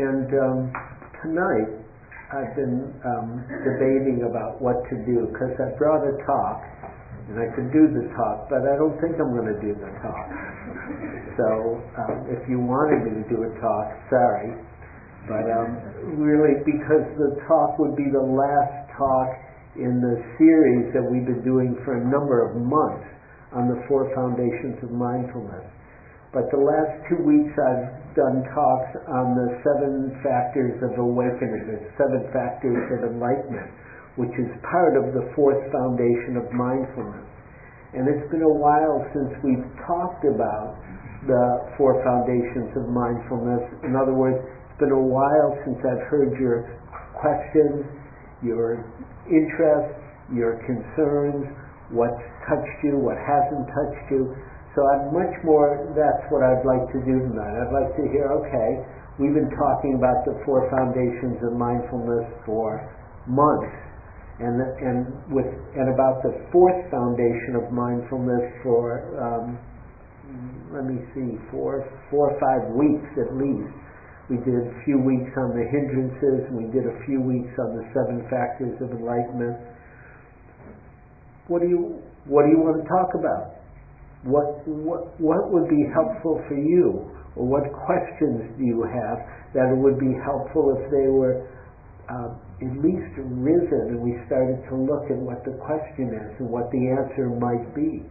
and um, tonight I've been um, debating about what to do because I brought a talk and I could do the talk, but I don't think I'm going to do the talk. So um, if you wanted me to do a talk, sorry, but um, really because the talk would be the last talk in the series that we've been doing for a number of months on the four foundations of mindfulness. But the last two weeks I've done talks on the seven factors of awakening, the seven factors of enlightenment, which is part of the fourth foundation of mindfulness. And it's been a while since we've talked about the four foundations of mindfulness. In other words, it's been a while since I've heard your questions, your interests, your concerns, what's touched you, what hasn't touched you. So I'm much more, that's what I'd like to do tonight. I'd like to hear, okay, we've been talking about the four foundations of mindfulness for months. And, and with and about the fourth foundation of mindfulness for um, let me see four four or five weeks at least we did a few weeks on the hindrances, and we did a few weeks on the seven factors of enlightenment. What do you what do you want to talk about? What what would be helpful for you? Or what questions do you have that would be helpful if they were uh, at least risen and we started to look at what the question is and what the answer might be?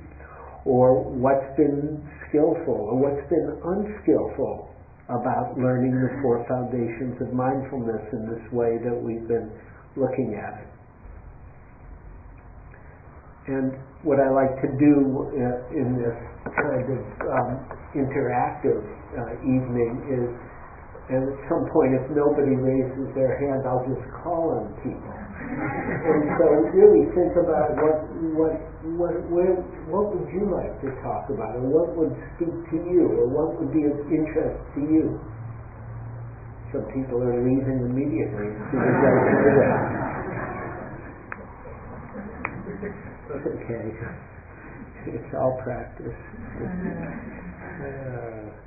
Or what's been skillful or what's been unskillful about learning the four foundations of mindfulness in this way that we've been looking at it. And what I like to do in this kind of um, interactive uh, evening is, and at some point, if nobody raises their hand, I'll just call on people. and so, really think about what what what what would you like to talk about, or what would speak to you, or what would be of interest to you. Some people are leaving immediately as soon as I do that. Okay, it's all practice. Uh,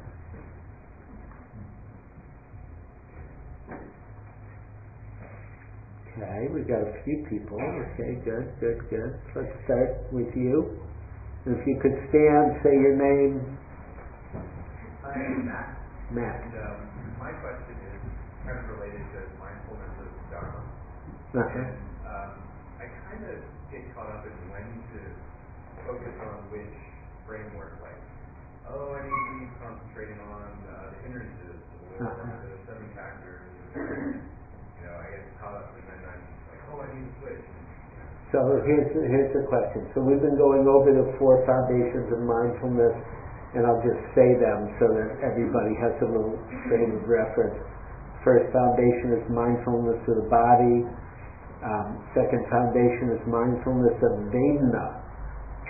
Okay, we've got a few people. Okay, good, good, good. Let's start with you. If you could stand, say your name. Hi, I'm Matt. Matt. And um, my question is kind of related to mindfulness of Dharma. Uh-huh. And um, I kind of get caught up in when to focus on which framework. Like, oh, I need to be concentrating on uh, the hindrances or Uh-huh. the seven factors. you know, I get caught up and then I'm like, oh, I need to switch. So here's the, here's the question. So we've been going over the four foundations of mindfulness, and I'll just say them so that everybody has a little frame of reference. First foundation is mindfulness of the body. Um, second foundation is mindfulness of Vedana,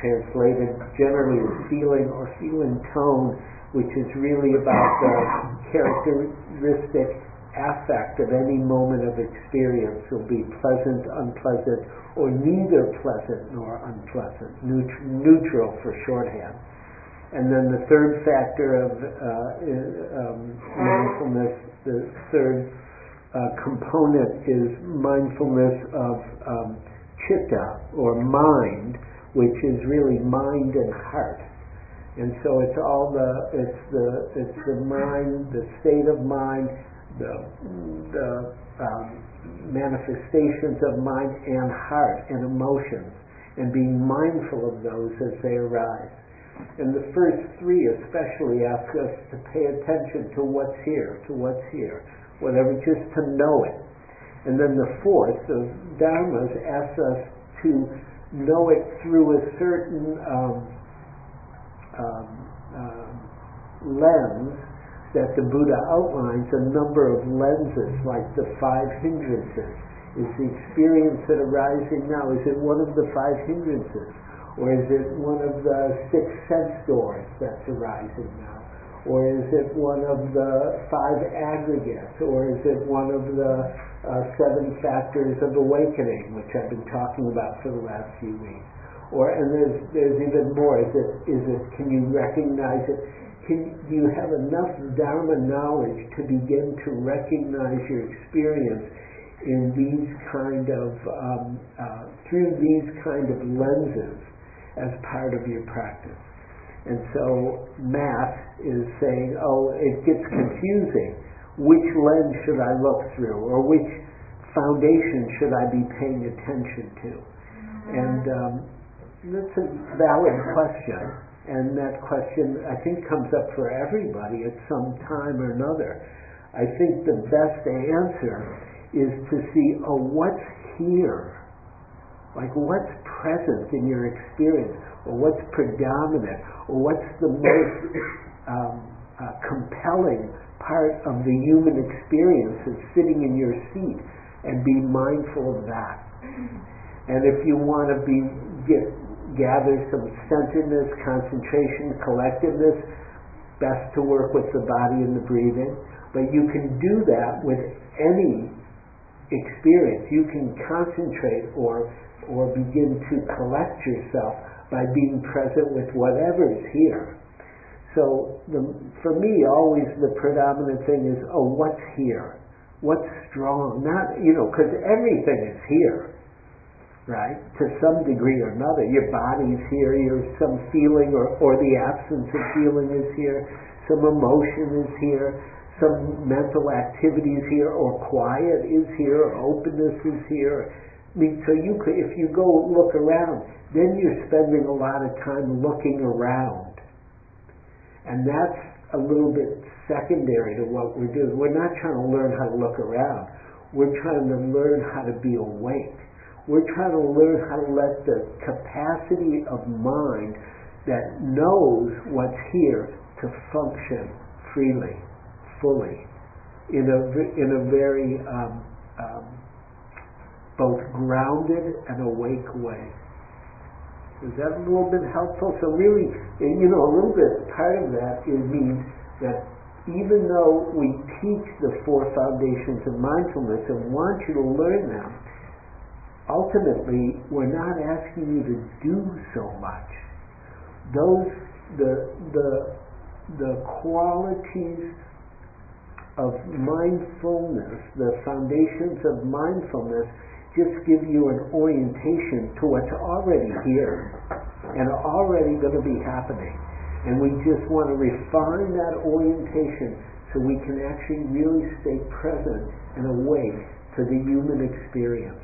translated generally as feeling or feeling tone, which is really about the characteristic affect of any moment of experience will be pleasant, unpleasant, or neither pleasant nor unpleasant, neut- neutral for shorthand. And then the third factor of uh, um, mindfulness, the third uh, component is mindfulness of um, chitta or mind, which is really mind and heart. And so it's all the it's the it's the mind, the state of mind, the the um, manifestations of mind and heart and emotions, and being mindful of those as they arise. And the first three especially ask us to pay attention to what's here, to what's here, whatever, just to know it. And then the fourth, of dharmas, asks us to know it through a certain um, um, um, lens that the Buddha outlines a number of lenses, like the five hindrances. Is the experience that arising now, is it one of the five hindrances? Or is it one of the six sense doors that's arising now? Or is it one of the five aggregates? Or is it one of the uh, seven factors of awakening, which I've been talking about for the last few weeks? Or and there's there's even more. Is it is it? Can you recognize it can, do you have enough Dharma knowledge to begin to recognize your experience in these kind of, um, uh, through these kind of lenses as part of your practice? And so Matt is saying, oh, it gets confusing. Which lens should I look through? Or which foundation should I be paying attention to? And um, that's a valid question. And that question, I think, comes up for everybody at some time or another. I think the best answer is to see, oh, what's here? Like, what's present in your experience? Or what's predominant? Or what's the most um, uh, compelling part of the human experience that's sitting in your seat? And be mindful of that. And if you want to be get gather some centeredness, concentration, collectiveness, best to work with the body and the breathing. But you can do that with any experience. You can concentrate or or begin to collect yourself by being present with whatever is here. So the, for me, always the predominant thing is, oh, what's here? What's strong? Not, you know, because everything is here right? To some degree or another. Your body's here, your some feeling or, or the absence of feeling is here, some emotion is here, some mental activity is here, or quiet is here, or openness is here. So you could, if you go look around, then you're spending a lot of time looking around. And that's a little bit secondary to what we're doing. We're not trying to learn how to look around. We're trying to learn how to be awake we're trying to learn how to let the capacity of mind that knows what's here to function freely, fully, in a, in a very um, um, both grounded and awake way. Is that a little bit helpful? So really, eh, you know, a little bit part of that means that even though we teach the four foundations of mindfulness and want you to learn them, ultimately, we're not asking you to do so much. Those, the, the, the qualities of mindfulness, the foundations of mindfulness, just give you an orientation to what's already here and already going to be happening. And we just want to refine that orientation so we can actually really stay present and awake to the human experience.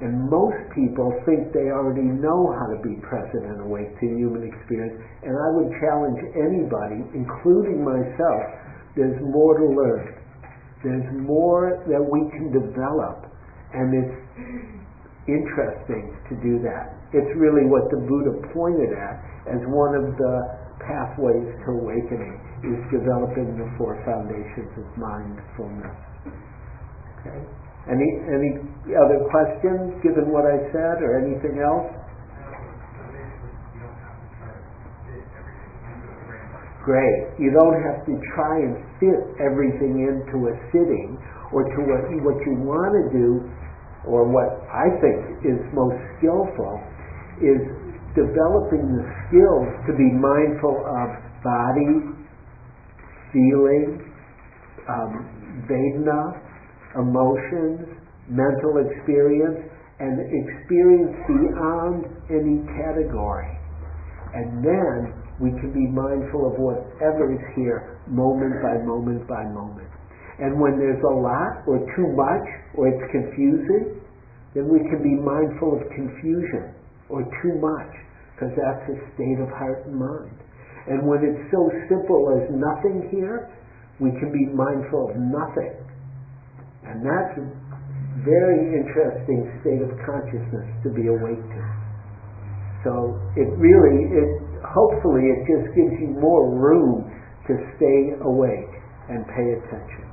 And most people think they already know how to be present and awake to human experience. And I would challenge anybody, including myself, there's more to learn. There's more that we can develop. And it's interesting to do that. It's really what the Buddha pointed at as one of the pathways to awakening is developing the four foundations of mindfulness. Okay? Any, any other questions, given what I said, or anything else? Great. You don't have to try and fit everything into a sitting, or to what, what you want to do, or what I think is most skillful, is developing the skills to be mindful of body, feeling, um, emotions, mental experience, and experience beyond any category. And then we can be mindful of whatever is here, moment by moment by moment. And when there's a lot or too much or it's confusing, then we can be mindful of confusion or too much, because that's a state of heart and mind. And when it's so simple as nothing here, we can be mindful of nothing and that's a very interesting state of consciousness to be awake to. So it really, it hopefully it just gives you more room to stay awake and pay attention.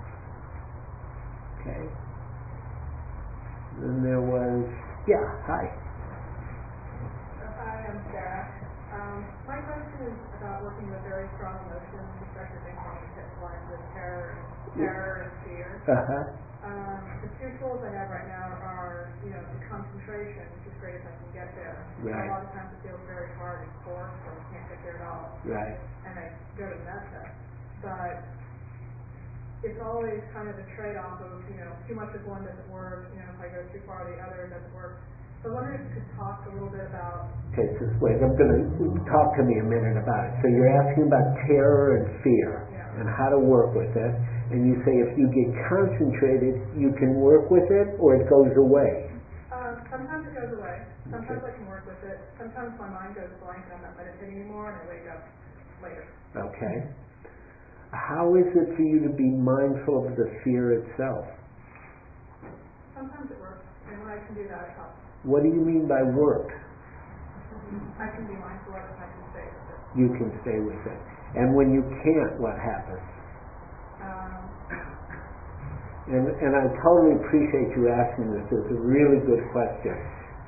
Okay. Then there was, yeah, hi. Hi, I'm Sarah. Um, my question is about working with very strong emotions, especially things like with terror, terror and fear. Uh-huh. Um, the two tools I have right now are, you know, the concentration, which is great if I can get there. Right. A lot of times it feels very hard and forced, so I can't get there at all, Right, and I go to metta. But it's always kind of a trade-off of, you know, too much of one doesn't work, you know, if I go too far, the other doesn't work. So I wonder if you could talk a little bit about, okay, so wait, I'm gonna, talk to me a minute about it. So you're asking about terror and fear Yeah. and how to work with it. And you say if you get concentrated, you can work with it or it goes away. uh, sometimes it goes away, sometimes I can work with it, sometimes my mind goes blank and I'm not meditating anymore and I wake up later. Okay? How is it for you to be mindful of the fear itself? Sometimes it works, and when I can do that, it helps. What do you mean by work? I can be mindful of it, I can stay with it. You can stay with it. And when you can't, what happens? Um, And, and I totally appreciate you asking this. It's a really good question.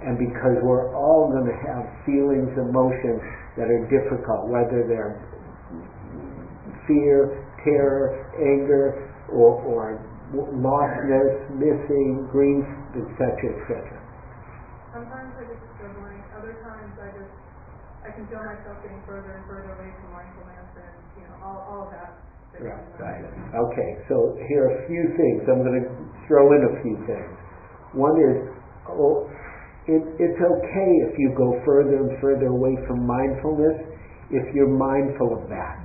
And because we're all going to have feelings, emotions that are difficult, whether they're fear, terror, anger, or, or lostness, missing, grief, etc., etc. sometimes I just blank, other times I just, I can feel myself getting further and further away from mindfulness and, you know, all, all of that. that Right, right. Okay, so here are a few things. I'm going to throw in a few things. One is, oh, it, it's okay if you go further and further away from mindfulness if you're mindful of that.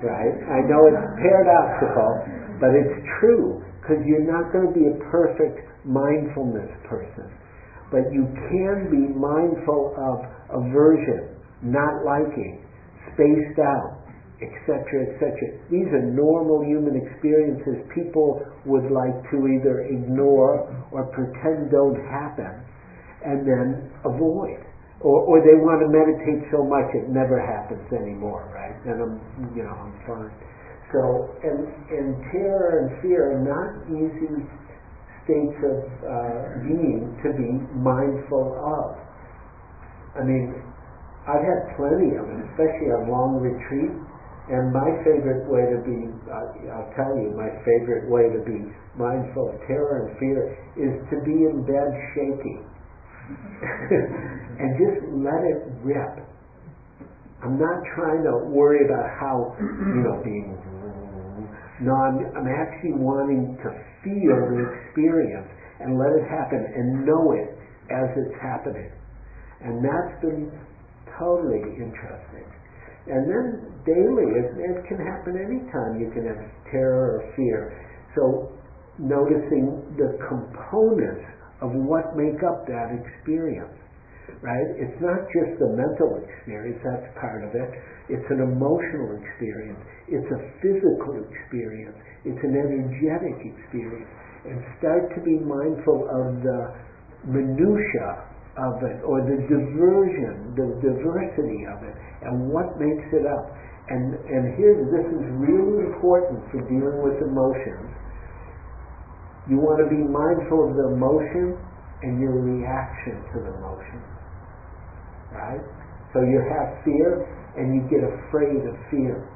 Right? I know it's paradoxical, but it's true because you're not going to be a perfect mindfulness person. But you can be mindful of aversion, not liking, spaced out, etc., etc. These are normal human experiences people would like to either ignore or pretend don't happen and then avoid. Or, or they want to meditate so much it never happens anymore, right? And I'm, you know, I'm fine. So, and, and terror and fear are not easy states of uh, being to be mindful of. I mean, I've had plenty of it, especially on long retreat. And my favorite way to be, uh, I'll tell you, my favorite way to be mindful of terror and fear is to be in bed shaking. and just let it rip. I'm not trying to worry about how, you know, being. No, I'm, I'm actually wanting to feel the experience and let it happen and know it as it's happening. And that's been totally interesting. And then daily, it, it can happen anytime you can have terror or fear. So noticing the components of what make up that experience, right? It's not just the mental experience, that's part of it. It's an emotional experience. It's a physical experience. It's an energetic experience. And start to be mindful of the minutia of it or the diversion, the diversity of it, and what makes it up. And, and here, this is really important for dealing with emotions. You want to be mindful of the emotion and your reaction to the emotion. Right? So you have fear and you get afraid of fear.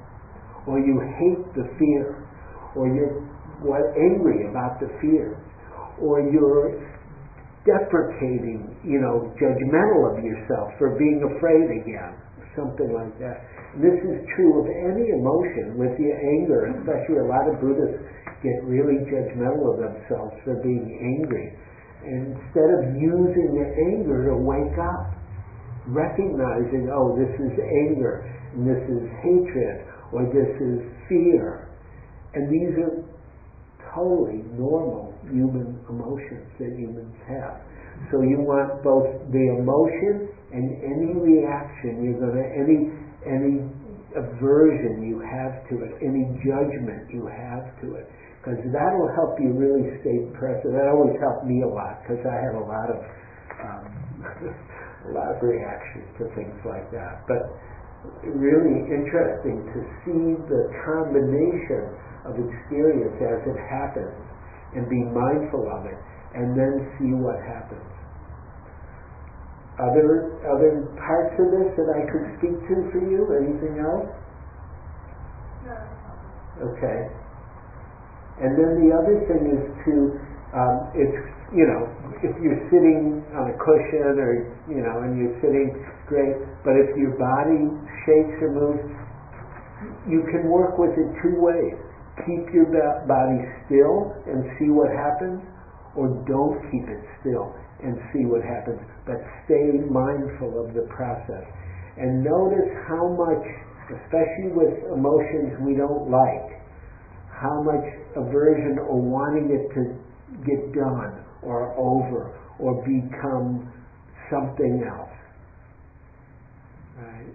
Or you hate the fear. Or you're what, angry about the fear. Or you're deprecating, you know, judgmental of yourself for being afraid again. Something like that. This is true of any emotion. With the anger, especially a lot of Buddhists get really judgmental of themselves for being angry. And instead of using the anger to wake up, recognizing, oh, this is anger, and this is hatred, or this is fear. And these are totally normal human emotions that humans have. So you want both the emotion and any reaction you're gonna any any aversion you have to it, any judgment you have to it, because that'll help you really stay present. That always helped me a lot because I have a lot of um, a lot of reactions to things like that. But really interesting to see the combination of experience as it happens and be mindful of it and then see what happens. Other other parts of this that I could speak to for you? Anything else? No, Okay. And then the other thing is to Um, it's, you know, if you're sitting on a cushion or, you know, and you're sitting, great, but if your body shakes or moves, you can work with it two ways. Keep your body still and see what happens, or don't keep it still and see what happens, but stay mindful of the process. And notice how much, especially with emotions we don't like, how much aversion or wanting it to get done or over or become something else. Right?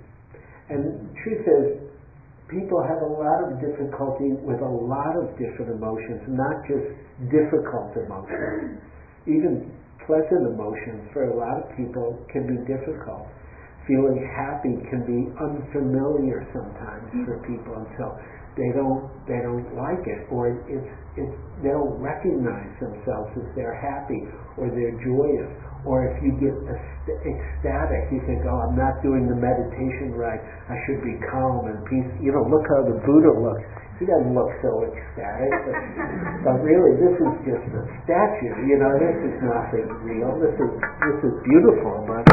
And truth is, people have a lot of difficulty with a lot of different emotions, not just difficult emotions. Even pleasant emotions for a lot of people can be difficult. Feeling happy can be unfamiliar sometimes for people, and so they don't they don't like it, or it's it's they don't recognize themselves as they're happy or they're joyous. Or if you get ec- ecstatic, you think, oh, I'm not doing the meditation right. I should be calm and peace. You know, look how the Buddha looks. He doesn't look so ecstatic, but, but really, this is just a statue. You know, this is nothing real. This is this is beautiful, but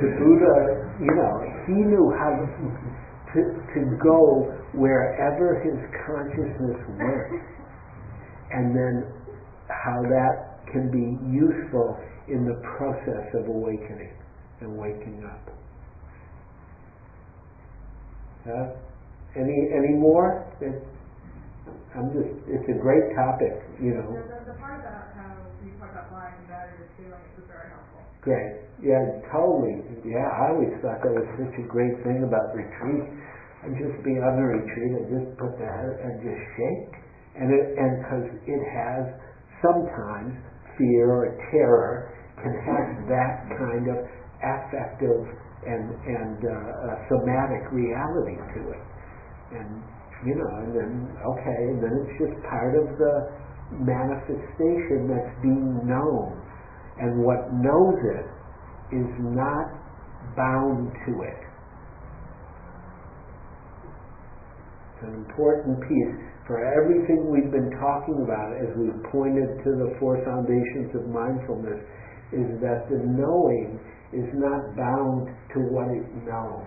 the Buddha, you know, he knew how to, to, to go wherever his consciousness went, and then how that can be useful in the process of awakening and waking up. Huh? Any any more? It, I'm just. It's a great topic, you know. The, the, the part about how you talk about lying in bed or just feeling it was very helpful. Great. Yeah, totally. Yeah, I always thought that was such a great thing about retreat. And just be on the retreat and just put head and just shake. And it and because it has sometimes fear or terror can have that kind of affective and and uh, uh, somatic reality to it. And you know, and then okay, and then it's just part of the manifestation that's being known and what knows it is not bound to it. It's an important piece for everything we've been talking about as we've pointed to the four foundations of mindfulness is that the knowing is not bound to what it knows.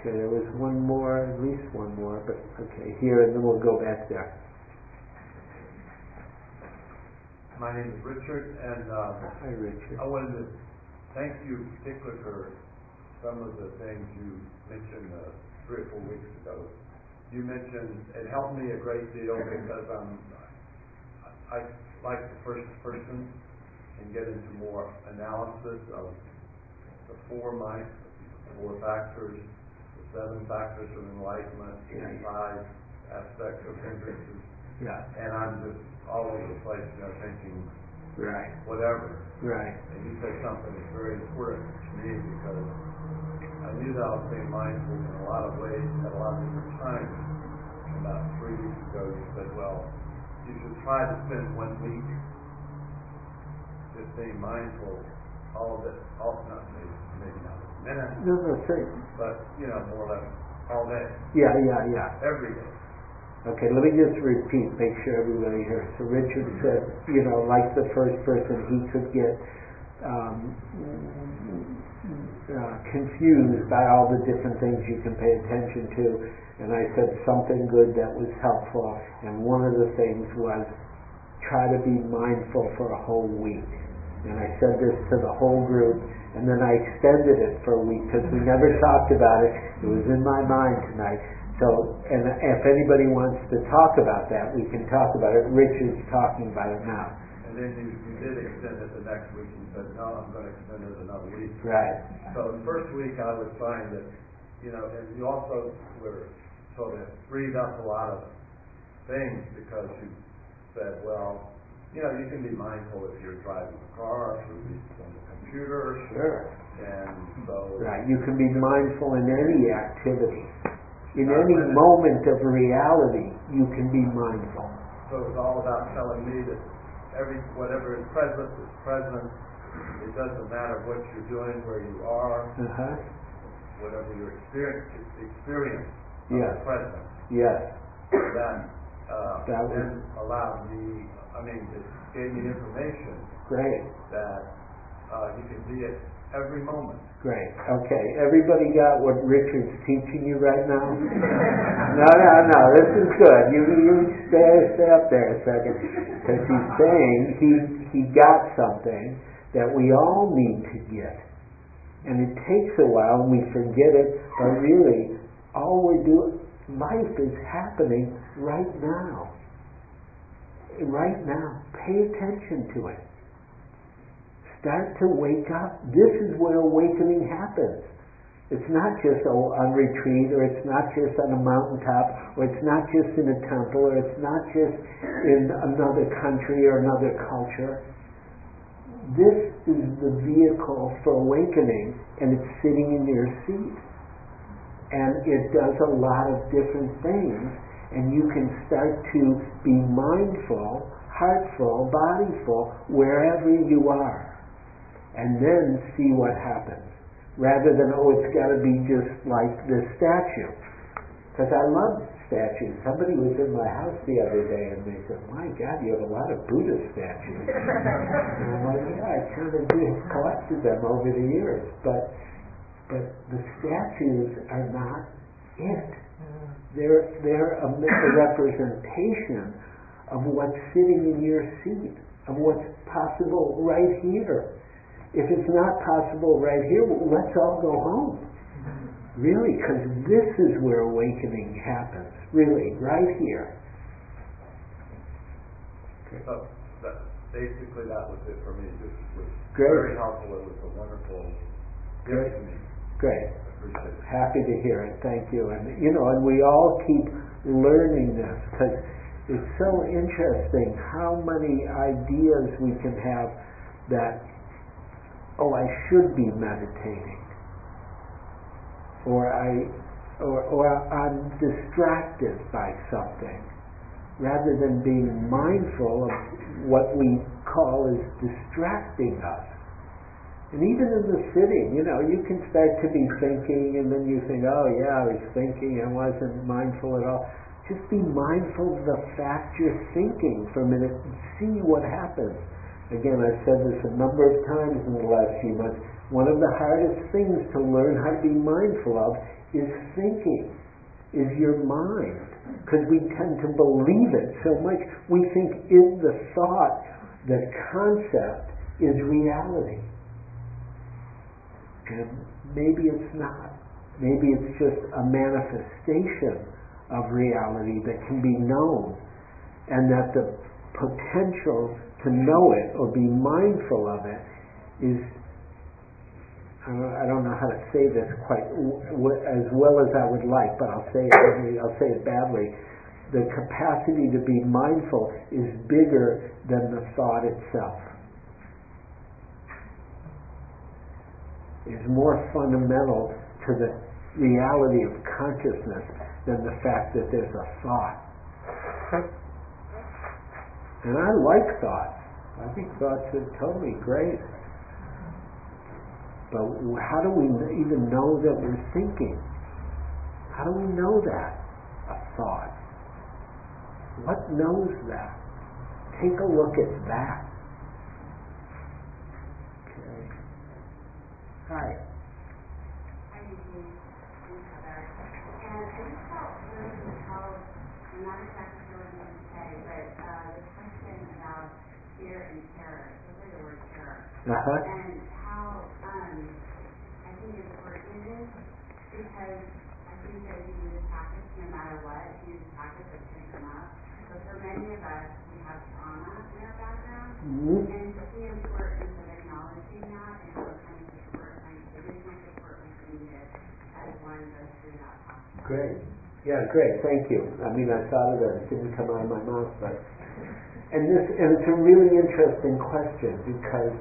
Okay, there was one more, at least one more, but okay, here and then we'll go back there. My name is Richard, and uh, Hi, Richard. I wanted to thank you particularly for some of the things you mentioned uh, three or four weeks ago. You mentioned, it helped me a great deal because I'm, I like the first person and get into more analysis of the four the four factors, the seven factors of enlightenment, the five aspects of hindrances, Yeah, and I'm just all over the place, you know, thinking right, whatever. right. And you said something that's very important to me because I knew that I was being mindful in a lot of ways at a lot of different times. About three weeks ago, you said, well, you should try to spend one week just being mindful all of it, all, not maybe, maybe not a minute, No, no, but, you know, more or less all day, Yeah, yeah, yeah. every day. Okay, let me just repeat, make sure everybody hears. So Richard said, you know, like the first person, he could get um, uh, confused by all the different things you can pay attention to. And I said something good that was helpful. And one of the things was try to be mindful for a whole week. And I said this to the whole group, and then I extended it for a week because we never talked about it. It was in my mind tonight. So, and if anybody wants to talk about that, we can talk about it. Richard's talking about it now. And then you, you did extend it the next week, you said, no, I'm gonna extend it another week. Right. So the first week I would find that, you know, and you also were sort of freed up a lot of things because you said, well, you know, you can be mindful if you're driving a car, if you're on the computer, Sure. and so. Right. You can be mindful in any activity. In any moment of reality, you can be mindful. So it's all about telling me that every, whatever is present is present. It doesn't matter what you're doing, where you are, Uh-huh. whatever your experience, experience Yes. the present. Yes. that uh, That was- then allowed me, I mean, it gave me information Great, that, uh, you can be at every moment. great. Okay, everybody got what Richard's teaching you right now? No, no, no, this is good. You, you stay, stay up there a second. Because he's saying he, he got something that we all need to get. And it takes a while and we forget it, but really, all we're doing, life is happening right now. Right now. Pay attention to it. Start to wake up. This is where awakening happens. It's not just oh, on retreat, or it's not just on a mountaintop, or it's not just in a temple, or it's not just in another country or another culture. This is the vehicle for awakening, and it's sitting in your seat. And it does a lot of different things, and you can start to be mindful, heartful, bodyful, wherever you are. And then see what happens. Rather than, oh, it's got to be just like this statue. Because I love statues. Somebody was in my house the other day and they said, my God, you have a lot of Buddha statues. and I'm like, yeah, I kind of have collected them over the years. But, but the statues are not it. They're, they're a, a representation of what's sitting in your seat, of what's possible right here. If it's not possible right here, let's all go home. Really, because this is where awakening happens. Really, right here. So, that, basically, that was it for me. This was Great. very helpful. It was a wonderful Great. gift to me. Great. I appreciate it. Happy to hear it. Thank you. And you know, and we all keep learning this because it's so interesting how many ideas we can have that, oh, I should be meditating, or I, or, or I'm distracted by something, rather than being mindful of what we call is distracting us. And even in the sitting, you know, you can start to be thinking and then you think, oh yeah, I was thinking, I wasn't mindful at all. Just be mindful of the fact you're thinking for a minute and see what happens. Again, I've said this a number of times in the last few months. One of the hardest things to learn how to be mindful of is thinking, is your mind. Because we tend to believe it so much. We think in the thought, the concept is reality. And maybe it's not. Maybe it's just a manifestation of reality that can be known, and that the potential to know it or be mindful of it is. I don't- know how to say this quite w- as well as I would like, but I'll say it. I'll say it badly. The capacity to be mindful is bigger than the thought itself. is more fundamental to the reality of consciousness than the fact that there's a thought. And I like thoughts. I think thoughts are totally great. But how do we even know that we're thinking? How do we know that? A thought. What knows that? Take a look at that. Okay. Hi. Eugene. I'm Heather. And I just felt really compelled, I'm not exactly sure what you to say, but uh, the question about fear and terror, especially the word terror, Uh-huh. and how um, I think it's important it is because I think that we do this practice no matter what, we do this practice of picking them up. But for many of us, we have trauma in our background, Mhm. and the importance of acknowledging that and what kind of support, kind of additional support is needed as one goes through that process. Great. Yeah, great. Thank you. I mean, I thought of that. It didn't come out of my mouth, but and this and it's a really interesting question because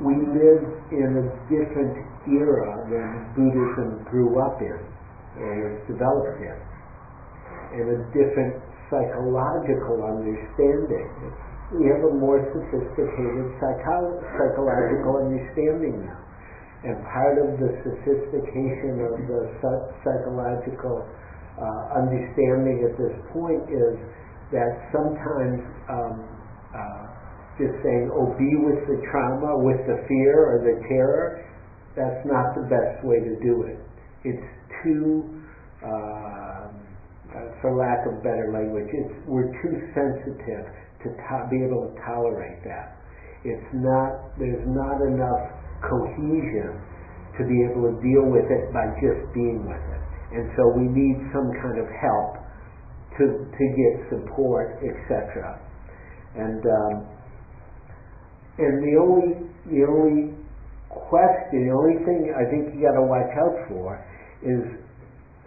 we live in a different era than Buddhism grew up in and developed in, and a different psychological understanding. We have a more sophisticated psycho- psychological understanding now. And part of the sophistication of the psy- psychological uh, understanding at this point is that sometimes, um, uh, just saying, oh, be with the trauma, with the fear or the terror, that's not the best way to do it. It's too, uh, for lack of better language, it's, we're too sensitive to to- be able to tolerate that. It's not, there's not enough cohesion to be able to deal with it by just being with it. And so we need some kind of help to, to get support, etc. And, um, and the only, the only question, the only thing I think you gotta watch out for is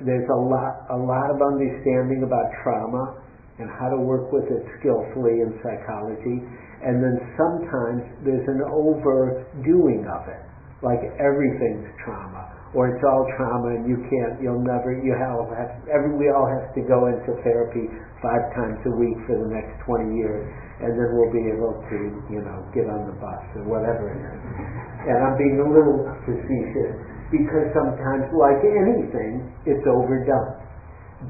there's a lot, a lot of understanding about trauma and how to work with it skillfully in psychology. And then sometimes there's an overdoing of it, like everything's trauma, or it's all trauma and you can't, you'll never, you have, have every, we all have to go into therapy five times a week for the next 20 years, and then we'll be able to, you know, get on the bus or whatever it is. And I'm being a little facetious because sometimes, like anything, it's overdone.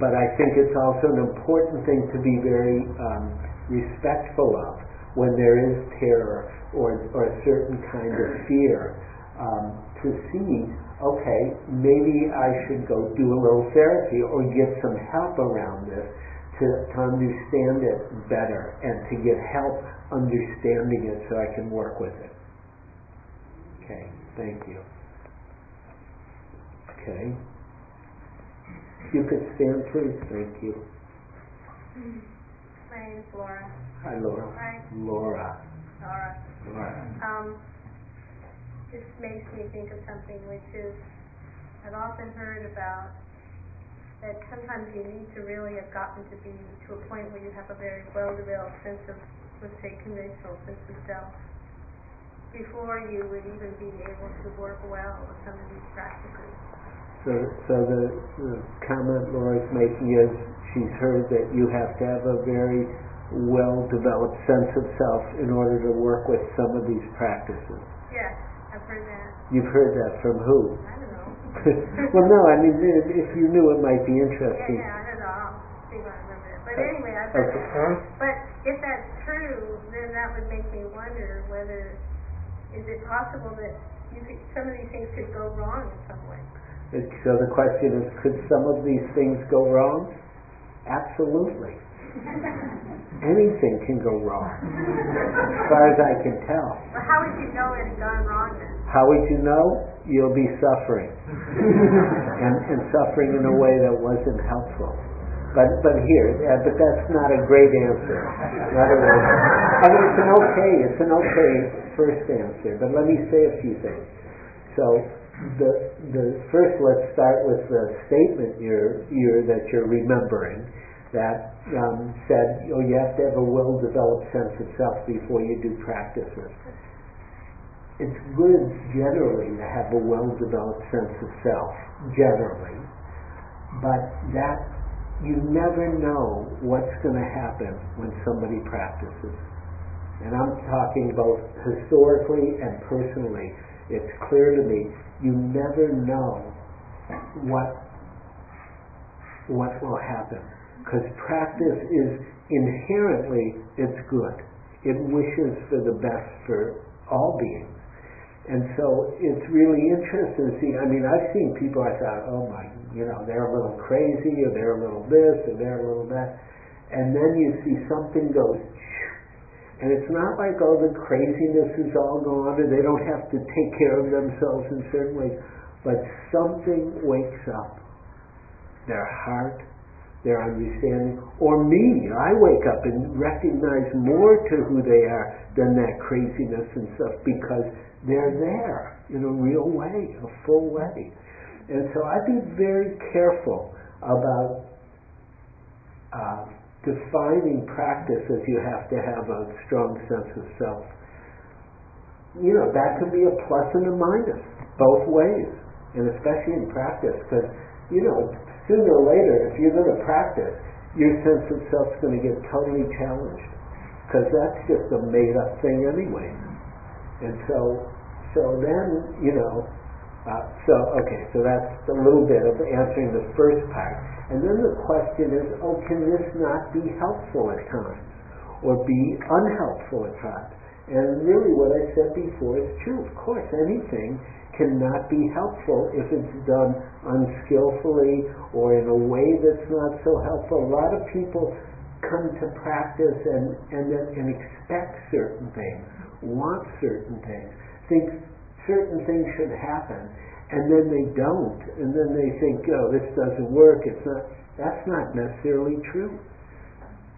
But I think it's also an important thing to be very um, respectful of when there is terror or, or a certain kind of fear. Um, to see, okay, maybe I should go do a little therapy or get some help around this to, to understand it better and to get help understanding it so I can work with it. Okay, thank you. Okay. You could stand, please. Thank you. My name's Laura. Hi, Laura. Hi. Laura. Laura. Laura. Um, this makes me think of something which is, I've often heard about that sometimes you need to really have gotten to be to a point where you have a very well-developed sense of, let's say, conventional sense of self before you would even be able to work well with some of these practices. So, so the, the comment Laura's making is she's heard that you have to have a very well-developed sense of self in order to work with some of these practices. Yes, heard that. You've heard that from who? I don't know. well, no, I mean, if if you knew, it might be interesting. yeah, I don't know. I'll see if I remember it. But Uh, anyway, I've heard okay. that. But if that's true, then that would make me wonder whether, is it possible that you could, some of these things could go wrong in some way? So the question is, could some of these things go wrong? Absolutely. Anything can go wrong, as far as I can tell. Well, how would you know it had gone wrong then? How would you know? You'll be suffering. and, and suffering in a way that wasn't helpful. But, but here, uh, but that's not a great answer. Not a, I mean, it's an okay, it's an okay first answer, but let me say a few things. So, the, the, first let's start with the statement you're, you're, that you're remembering that um, said, oh, you have to have a well-developed sense of self before you do practices it's good generally to have a well-developed sense of self, generally, but that you never know what's going to happen when somebody practices. And I'm talking both historically and personally. It's clear to me you never know what what will happen because practice is inherently it's good. It wishes for the best for all beings. And so it's really interesting to see. I mean, I've seen people I thought, oh my, you know, they're a little crazy, or they're a little this, or they're a little that. And then you see something goes, and it's not like, all the craziness is all gone, or they don't have to take care of themselves in certain ways. But something wakes up. Their heart, their understanding, or me. I wake up and recognize more to who they are than that craziness and stuff because they're there in a real way, a full way. And so I'd be very careful about uh, defining practice as you have to have a strong sense of self. You know, that can be a plus and a minus, both ways, and especially in practice, because, you know, sooner or later, if you're going to practice, your sense of self's going to get totally challenged, because that's just a made-up thing anyway. And so, so then, you know, Uh, so, okay, so that's a little bit of answering the first part. And then the question is, oh, can this not be helpful at times? Or be unhelpful at times? And really what I said before is true. Of course, anything cannot be helpful if it's done unskillfully or in a way that's not so helpful. A lot of people come to practice and, and, and expect certain things, want certain things, think certain things should happen, and then they don't, and then they think, oh, this doesn't work. It's not. That's not necessarily true.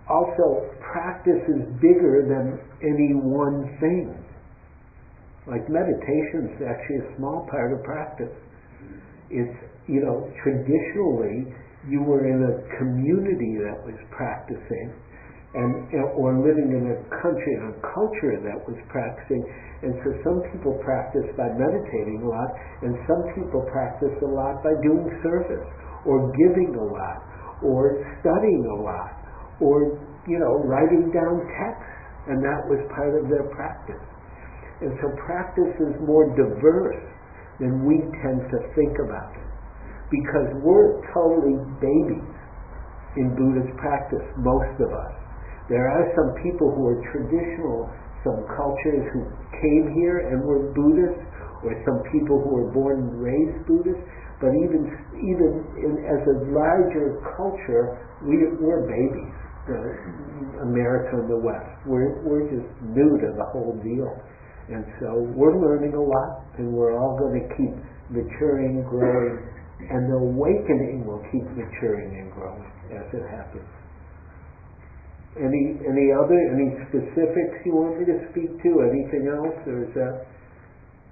Also, practice is bigger than any one thing. Like meditation is actually a small part of practice. It's, you know, traditionally you were in a community that was practicing and or living in a country and a culture that was practicing and so some people practice by meditating a lot, and some people practice a lot by doing service, or giving a lot, or studying a lot, or, you know, writing down texts, and that was part of their practice. And so practice is more diverse than we tend to think about it. Because we're totally babies in Buddhist practice, most of us. There are some people who are traditional some cultures who came here and were Buddhists, or some people who were born and raised Buddhists. But even even in, as a larger culture, we, we're babies. Uh, America and the West, we're we're just new to the whole deal, and so we're learning a lot, and we're all going to keep maturing, growing, and the awakening will keep maturing and growing as it happens. Any any other any specifics you want me to speak to? Anything else, or is that?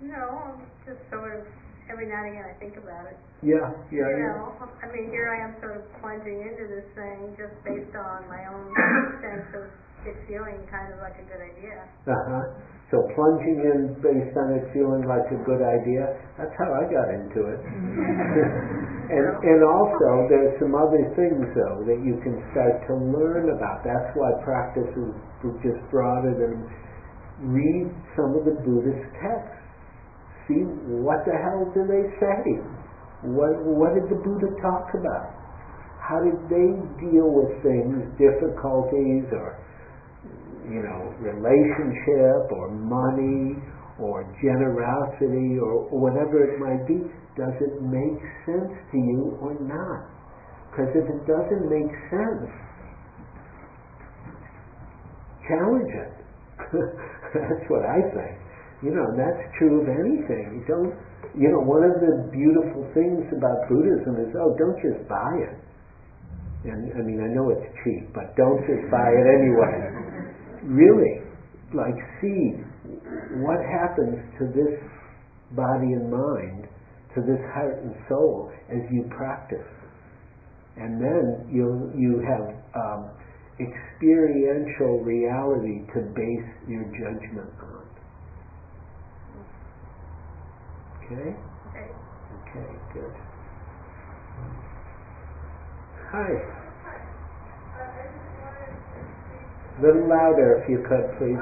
No, just sort of every now and again I think about it. Yeah, yeah. You yeah. know, I mean, here I am sort of plunging into this thing just based on my own sense of it feeling kind of like a good idea. Uh huh. So plunging in based on it feeling like a good idea, that's how I got into it. and, and also, there's some other things, though, that you can start to learn about. That's why practice is just broader than read some of the Buddhist texts. See, what the hell do they say? What, what did the Buddha talk about? How did they deal with things, difficulties, or you know, relationship or money or generosity or, whatever it might be, does it make sense to you or not? Because if it doesn't make sense, challenge it. that's what I think. You know, that's true of anything. Don't, you know, one of the beautiful things about Buddhism is, oh, don't just buy it. And I mean, I know it's cheap, but don't just buy it anyway really like see what happens to this body and mind, to this heart and soul as you practice. And then you you have um, experiential reality to base your judgment on. Okay? Okay. Okay, good. Hi. A little louder if you could, please.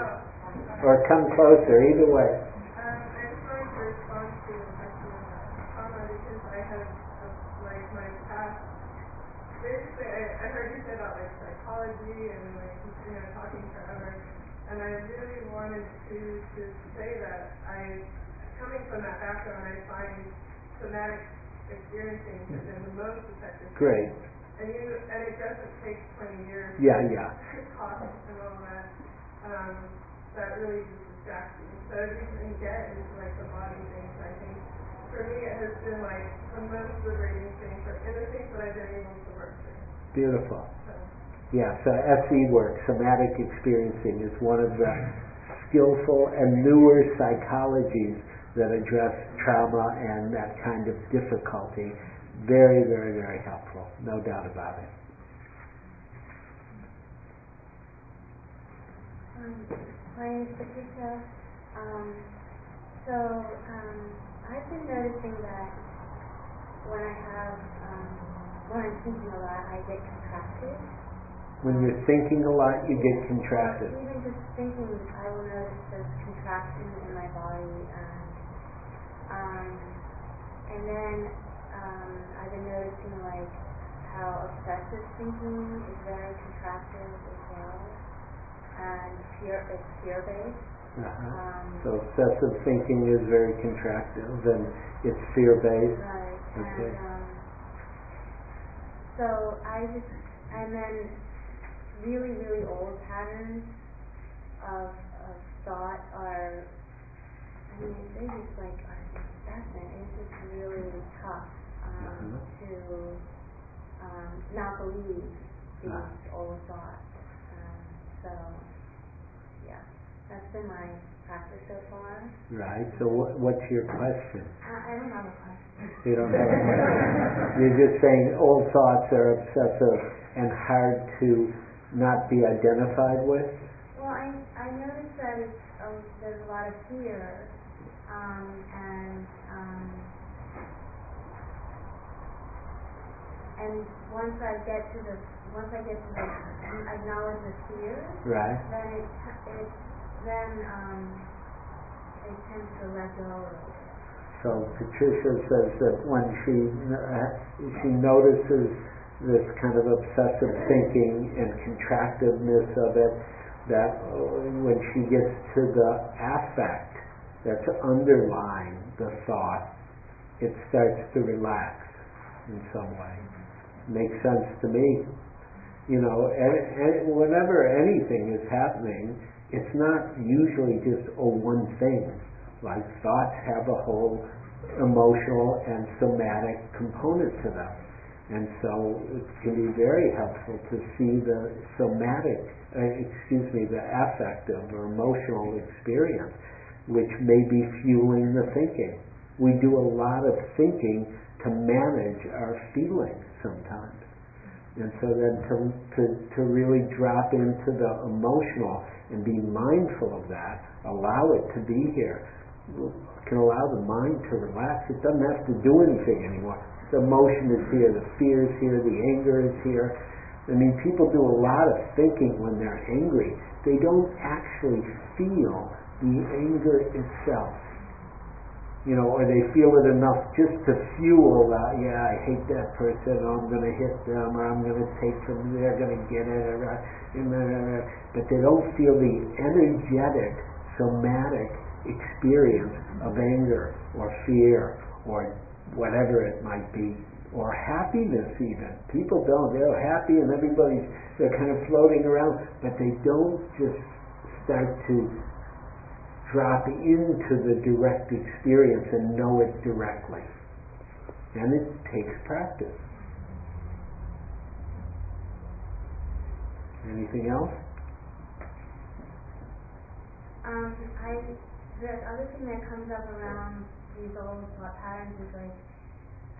Or come closer, either way. Um, I just wanted to respond to the question because I have, like, my past, basically, I, I heard you say about, like, psychology and, like, you know, talking to others, and I really wanted to, to say that I, coming from that background, I find somatic experiencing has been the most effective. Great. And you, and it doesn't take twenty years. Yeah, yeah. Cost and all that, um, that really just distracts you. So if you can get into like the body things, I think, for me it has been like the most liberating thing for, things that I've been able to work through. Beautiful. So, Yeah, so SE work, somatic experiencing, is one of the skillful and newer psychologies that address trauma and that kind of difficulty very, very, very helpful, no doubt about it. Um, my name is Patricia. Um, so um, I've been noticing that when I have um, when I'm thinking a lot, I get contracted. When you're thinking a lot, you get contracted. Or even just thinking, I will notice this contraction in my body, and um, and then, um, I've been noticing like how obsessive thinking is very contractive as well. And fear, it's fear-based. Uh-huh. Um, So obsessive thinking is very contractive and it's fear-based. Right, Okay. and, um, so I just, and then really, really old patterns of, of thought are, I mean, they just like are incessant, it's just really tough, um, to, um, not believe these Ah. old thoughts. Um, so, yeah, that's been my practice so far. Right, so what, what's your question? I, I don't have a question. You don't have a question. You're just saying old thoughts are obsessive and hard to not be identified with? Well, I, I noticed that it's, um, there's a lot of fear, um, and, um, and once I get to the, once I get to the, acknowledge the fear, Right, then it, it, then, um, it tends to let go a little bit. so Patricia says that when she, she notices this kind of obsessive thinking and contractiveness of it, that uh, when she gets to the affect that's underlying the thought, it starts to relax in some way. Makes sense to me. You know, and, and whenever anything is happening, it's not usually just a one thing. Like thoughts have a whole emotional and somatic component to them. And so it can be very helpful to see the somatic, uh, excuse me, the affective or emotional experience, which may be fueling the thinking. We do a lot of thinking to manage our feelings sometimes. And so then to, to, to really drop into the emotional and be mindful of that, allow it to be here, can allow the mind to relax. It doesn't have to do anything anymore. The emotion is here, the fear is here, the anger is here. I mean, people do a lot of thinking when they're angry. They don't actually feel the anger itself. You know, or they feel it enough just to fuel that, yeah, I hate that person, or I'm going to hit them, or I'm going to take from, they're going to get it, or, uh, uh, uh, uh, but they don't feel the energetic, somatic experience of anger, or fear, or whatever it might be, or happiness even. People don't, they're happy and everybody's, they're kind of floating around, but they don't just start to drop into the direct experience and know it directly. And it takes practice. Anything else? Um, I, the other thing that comes up around these old thought patterns is like,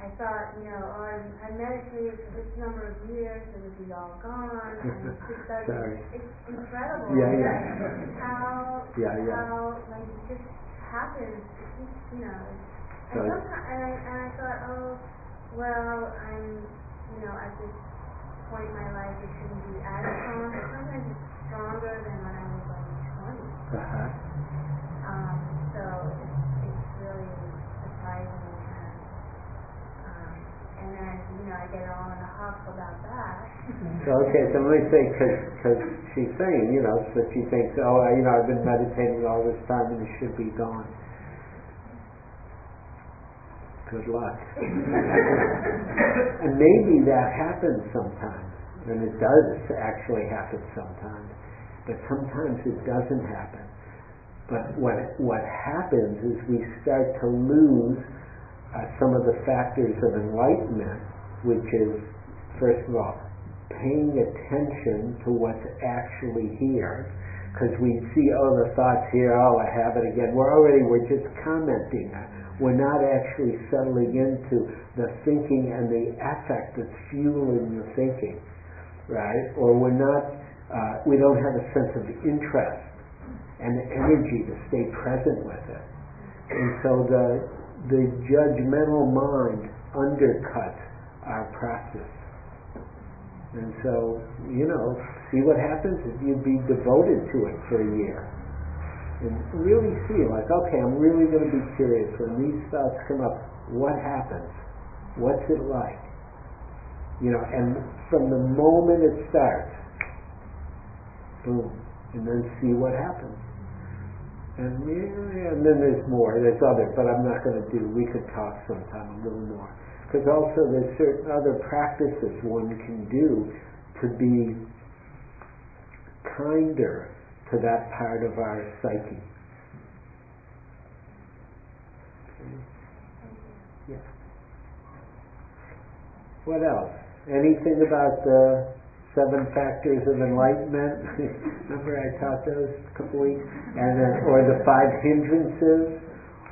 I thought, you know, oh, I, I meditated for this number of years, it would be all gone, and just Sorry. it's incredible. Yeah, yeah. How, Yeah, yeah. how, like, it just happens, it just, you know, and sometimes, and I, and I thought, oh, well, I'm, you know, at this point in my life, it shouldn't be as strong, but sometimes it's stronger than when I was like twenty. Uh-huh. Um, so it's, it's really surprising and, um, and then, you know, I get all in a huff about that. So, okay, so let me say, because she's saying, you know, that she thinks, oh, you know, I've been meditating all this time and it should be gone. Good luck. and maybe that happens sometimes, and it does actually happen sometimes, but sometimes it doesn't happen. But what what happens is we start to lose uh, some of the factors of enlightenment, which is first of all paying attention to what's actually here, because we see oh the thoughts here, oh I have it again. We're already we're just commenting. We're not actually settling into the thinking and the affect that's fueling the thinking, right? Or we're not, uh, we don't have a sense of interest and energy to stay present with it. And so the, the judgmental mind undercut our practice. And so, you know, see what happens if you be devoted to it for a year. And really see, like, okay, I'm really going to be curious. When these thoughts come up, what happens? What's it like? You know, and from the moment it starts, boom, and then see what happens. And yeah, and then there's more, there's other, but I'm not gonna do, we could talk sometime a little more. Because also there's certain other practices one can do to be kinder to that part of our psyche. Yeah. What else? Anything about the seven factors of enlightenment? Remember I taught those a couple weeks? And then, or the five hindrances,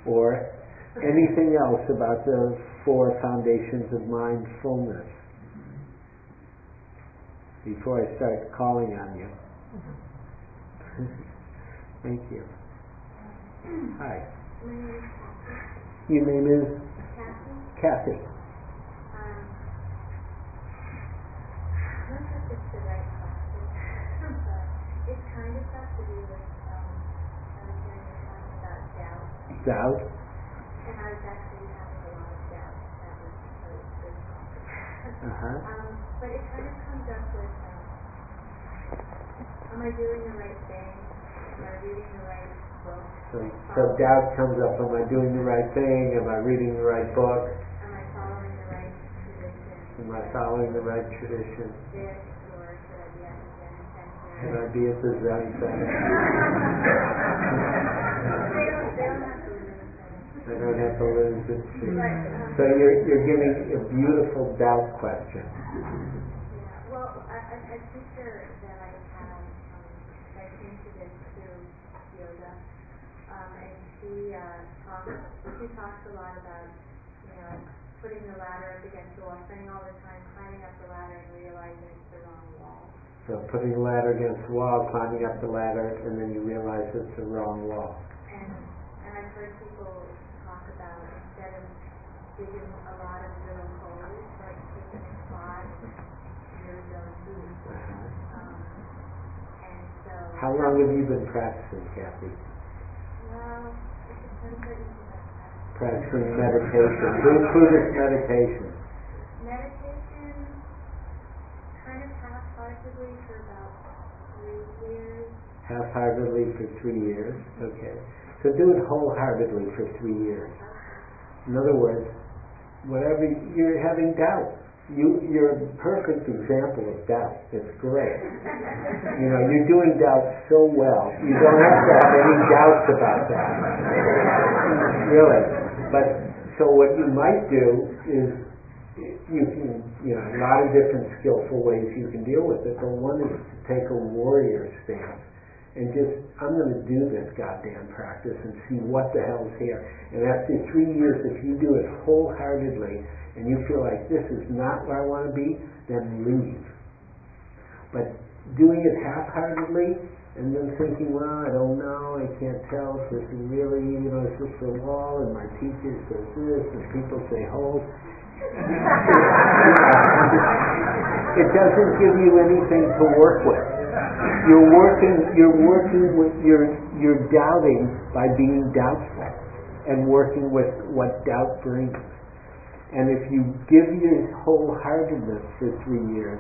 or anything else about the four foundations of mindfulness? Before I start calling on you. Thank you. Hi. My name is Kathy. Your name is Kathy. Kathy. Um, I'm not sure if it's the right question, but it kind of has to do with, um, I was hearing you talking about doubt, Doubt. and I was actually having a lot of doubt that was a good. Uh-huh. Um, but it kind of comes up with, um, am I doing the right thing? Am I reading the right book? So, so doubt comes up, am I doing the right thing? Am I reading the right book? Am I following the right tradition? Am I following the right tradition? Or should I be at the Zen center? I don't have to lose it. But, um, So you're, you're giving a beautiful doubt question. Yeah, well, a, teacher that I have, um, that came to this through yoga, um, and she, uh, talks, she talks a lot about, you know, putting the ladder up against the wall, spending all the time climbing up the ladder and realizing it's the wrong wall. So putting the ladder against the wall, climbing up the ladder, and then you realize it's the wrong wall. And, and I've heard people about instead of digging a lot of little holes, like taking a spot, really go deep. Um, and so. How long have you been practicing, Kathy? Well, it depends what you do about that. Practicing meditation, Buddhist Buddhist meditation. Meditation, kind of half-heartedly for about three years. half-heartedly for three years. Okay. So do it wholeheartedly for three years. In other words, whatever you're having doubt, you you're a perfect example of doubt. It's great. You know, you're doing doubt so well. You don't have to have any doubts about that. Really. But so what you might do is you can, you know, a lot of different skillful ways you can deal with it, but one is to take a warrior stance and just, I'm going to do this goddamn practice and see what the hell's here. And after three years, if you do it wholeheartedly and you feel like this is not where I want to be, then leave. But doing it half-heartedly and then thinking, well, I don't know, I can't tell if this is really, you know, is this the wall and my teacher says this and people say hold. it doesn't give you anything to work with. You're working, you're working with, you're, you're doubting by being doubtful and working with what doubt brings. And if you give your wholeheartedness for three years,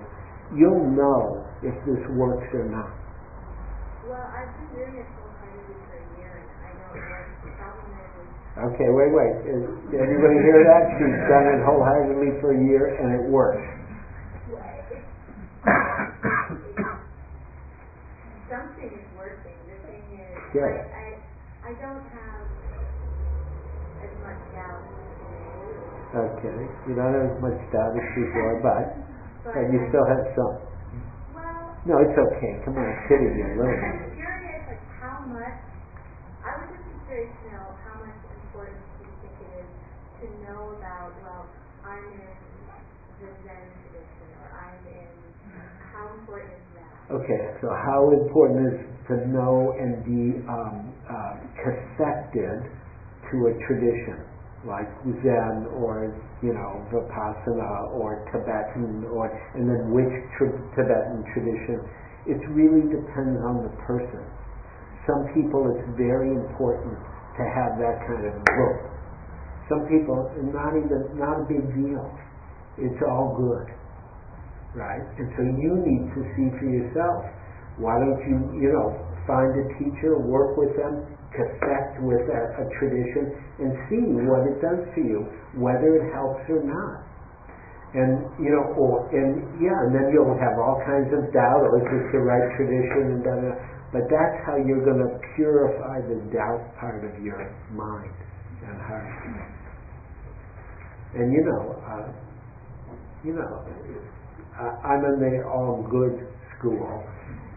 you'll know if this works or not. Well, I've been doing it wholeheartedly for a year, and I know it works. The problem is Okay, wait, wait. Is, did everybody hear that? She's done it wholeheartedly for a year and it works. something is working. The thing is, Good. I, I, I don't have as much doubt Okay, you don't have as much doubt as before, but, but but you I'm- still have some. Well, No, it's okay. Come on, kidding you. Learn. I'm curious, like, how much, I would just be curious to know how much importance do you think it is to know about, well, I'm in the Zen tradition, or I'm in, how important is that? Okay, so how important is to know and be um, uh, connected to a tradition like Zen or you know Vipassana or Tibetan or and then which tr- Tibetan tradition? It really depends on the person. Some people it's very important to have that kind of book. Some people, not even, not a big deal. It's all good, right? And so you need to see for yourself. Why don't you, you know, find a teacher, work with them, connect with a, a tradition, and see what it does for you, whether it helps or not. And, you know, or, and, yeah, and then you'll have all kinds of doubt, or is this the right tradition, and da, da. But that's how you're gonna purify the doubt part of your mind and heart. And you know, uh, you know, I, I'm in the all good school,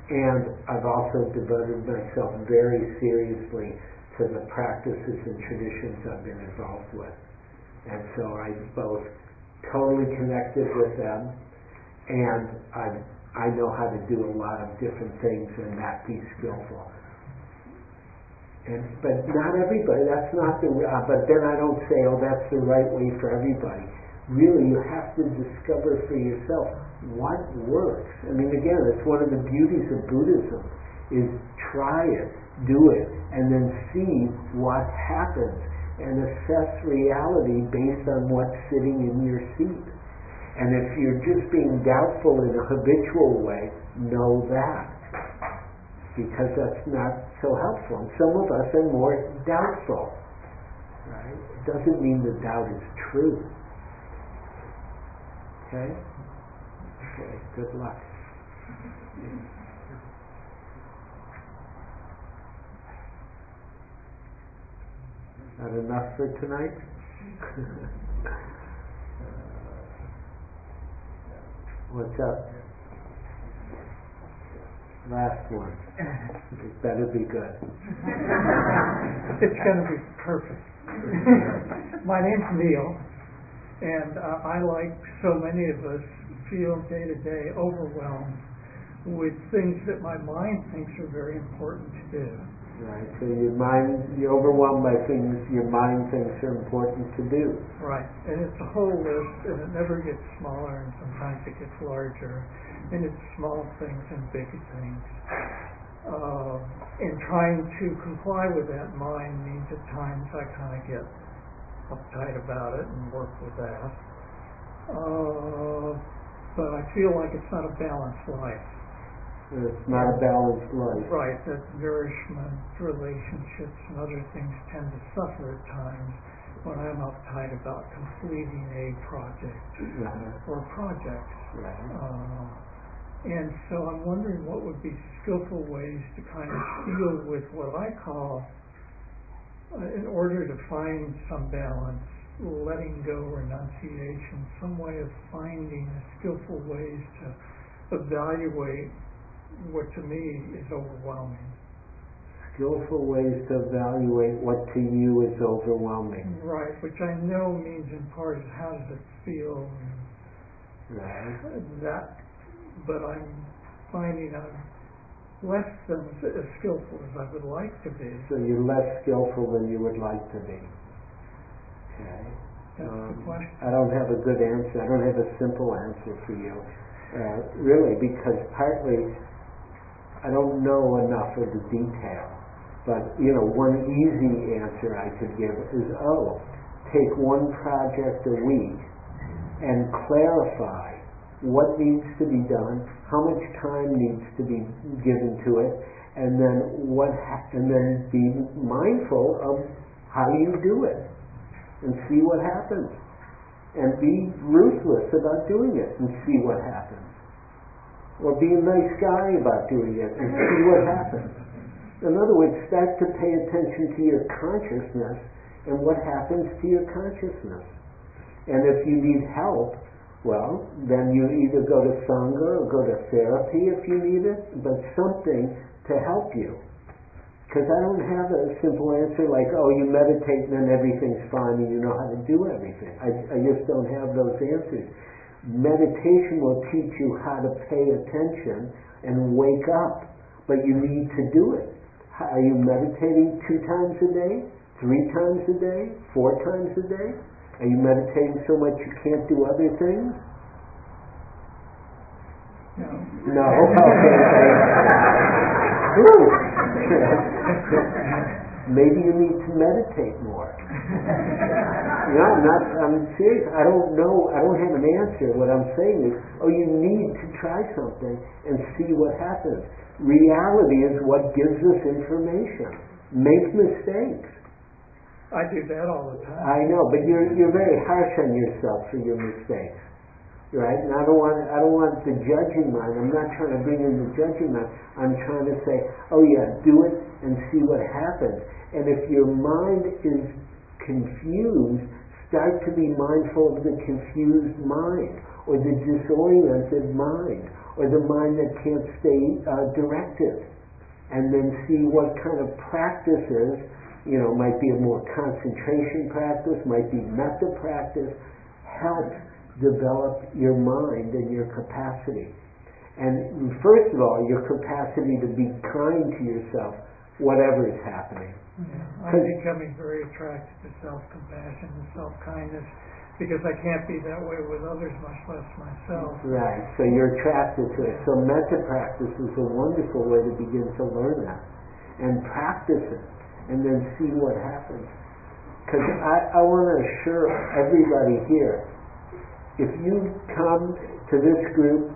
and I've also devoted myself very seriously to the practices and traditions I've been involved with. And so I'm both totally connected with them, and I I know how to do a lot of different things and not be skillful. And but not everybody. That's not the. Uh, but then I don't say, oh, that's the right way for everybody. Really, you have to discover for yourself what works. I mean, again, it's one of the beauties of Buddhism is try it, do it, and then see what happens and assess reality based on what's sitting in your seat. And if you're just being doubtful in a habitual way, know that. Because that's not so helpful. And some of us are more doubtful. Right? It doesn't mean the doubt is true. Okay? Okay, good luck. Not enough for tonight? What's up? Last one. It better be good. It's gonna be perfect. My name's Neil, and uh, I, like so many of us, feel day to day overwhelmed with things that my mind thinks are very important to do. Right, so your mind, you're overwhelmed by things your mind thinks are important to do. Right, and it's a whole list, and it never gets smaller, and sometimes it gets larger, and it's small things and big things. Uh, and trying to comply with that mind means at times I kind of get uptight about it and work with that. Uh, but I feel like it's not a balanced life. It's not a balanced life. Right, that nourishment, relationships, and other things tend to suffer at times when I'm uptight about completing a project Uh-huh. or projects. Right. Uh, and so I'm wondering what would be skillful ways to kind of deal with what I call, uh, in order to find some balance, letting go, renunciation, some way of finding skillful ways to evaluate what to me is overwhelming. Skillful ways to evaluate what to you is overwhelming. Right, which I know means in part is how does it feel Right. that, but I'm finding I'm less than as skillful as I would like to be. So you're less skillful than you would like to be. Okay. That's the Um, question. I don't have a good answer. I don't have a simple answer for you, uh, really, because partly I don't know enough of the detail. But you know, one easy answer I could give is, oh, take one project a week and clarify what needs to be done, how much time needs to be given to it, and then what, ha- and then be mindful of how you do it and see what happens. And be ruthless about doing it and see what happens. Or be a nice guy about doing it and see what happens. In other words, start to pay attention to your consciousness and what happens to your consciousness. And if you need help, well, then you either go to Sangha or go to therapy if you need it, but something to help you. Because I don't have a simple answer like, oh, you meditate and then everything's fine and you know how to do everything. I, I just don't have those answers. Meditation will teach you how to pay attention and wake up, but you need to do it. Are you meditating two times a day? Three times a day? Four times a day? Are you meditating so much you can't do other things? No. No, okay, thanks. Maybe you need to meditate more. You know, I'm not, I'm serious. I don't know, I don't have an answer. What I'm saying is, oh, you need to try something and see what happens. Reality is what gives us information. Make mistakes. I do that all the time. I know, but you're, you're very harsh on yourself for your mistakes. Right? And I don't want, I don't want the judging mind. I'm not trying to bring in the judging mind. I'm trying to say, oh yeah, do it and see what happens. And if your mind is confused, start to be mindful of the confused mind, or the disoriented mind, or the mind that can't stay uh, directed. And then see what kind of practices, you know, might be a more concentration practice, might be metta practice, helps develop your mind and your capacity. And first of all, your capacity to be kind to yourself, whatever is happening. Yeah, I'm becoming very attracted to self-compassion and self-kindness because I can't be that way with others, much less myself. Right, so you're attracted to it. So metta practice is a wonderful way to begin to learn that. And practice it, and then see what happens. Because I, I want to assure everybody here, if you come to this group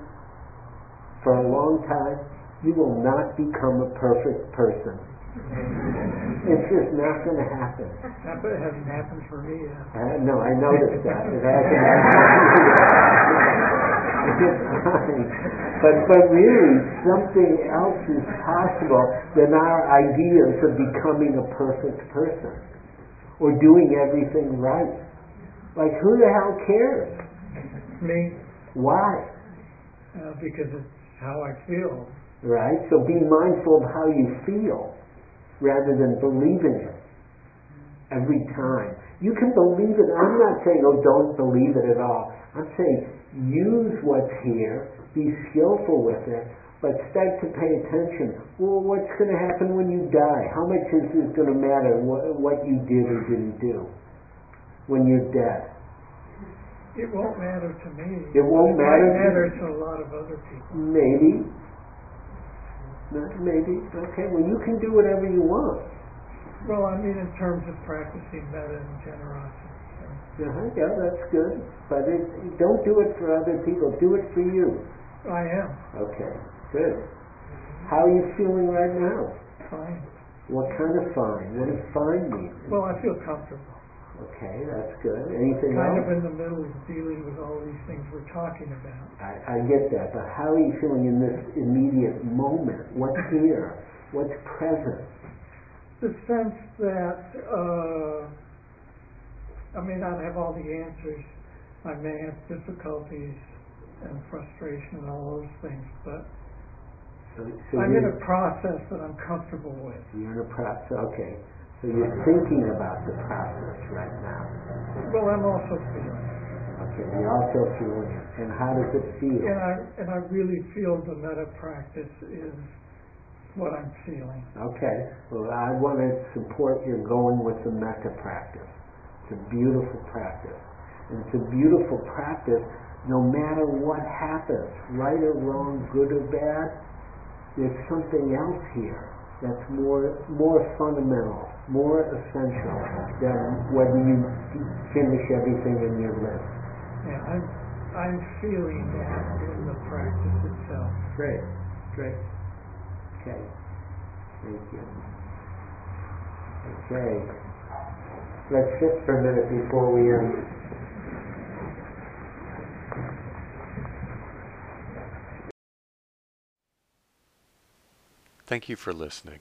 for a long time, you will not become a perfect person. It's just not going to happen. That but it hasn't happened for me. Uh, no, I noticed that. It hasn't happened. It's fine. But, but really, something else is possible than our ideas of becoming a perfect person or doing everything right. Like, who the hell cares? Me, Why? uh, because it's how I feel. Right? So be mindful of how you feel rather than believing it every time. You can believe it. I'm not saying, oh, don't believe it at all. I'm saying use what's here, be skillful with it, but start to pay attention. Well, what's going to happen when you die? How much is it going to matter what, what you did or didn't do when you're dead? It won't matter to me. It won't It matter might to- matter to a lot of other people. Maybe. No, Maybe. Okay, well, you can do whatever you want. Well, I mean, in terms of practicing metta and generosity. so. Uh-huh, yeah, that's good. But it, don't do it for other people. Do it for you. I am Okay, good. How are you feeling right now? fine. What kind of fine? What does fine mean? Well, I feel comfortable. Okay, that's good. Anything Kind of in the middle of dealing with all these things we're talking about. I, I get that, but how are you feeling in this immediate moment? What's here? What's present? The sense that uh, I may not have all the answers. I may have difficulties and frustration and all those things, but So, so I'm in a process that I'm comfortable with. you're in a process. Okay, so you're thinking about the process right now. Well, I'm also feeling, Okay, you're also feeling it. And how does it feel? and I and I really feel the metta practice is what I'm feeling. Okay, well, I want to support your going with the metta practice. It's a beautiful practice. And it's a beautiful practice no matter what happens, right or wrong, good or bad, there's something else here that's more, more fundamental, more essential than whether you finish everything in your list. Yeah, I'm I'm feeling that in the practice itself. Great, great. Okay, thank you. Okay, let's sit for a minute before we end. Thank you for listening.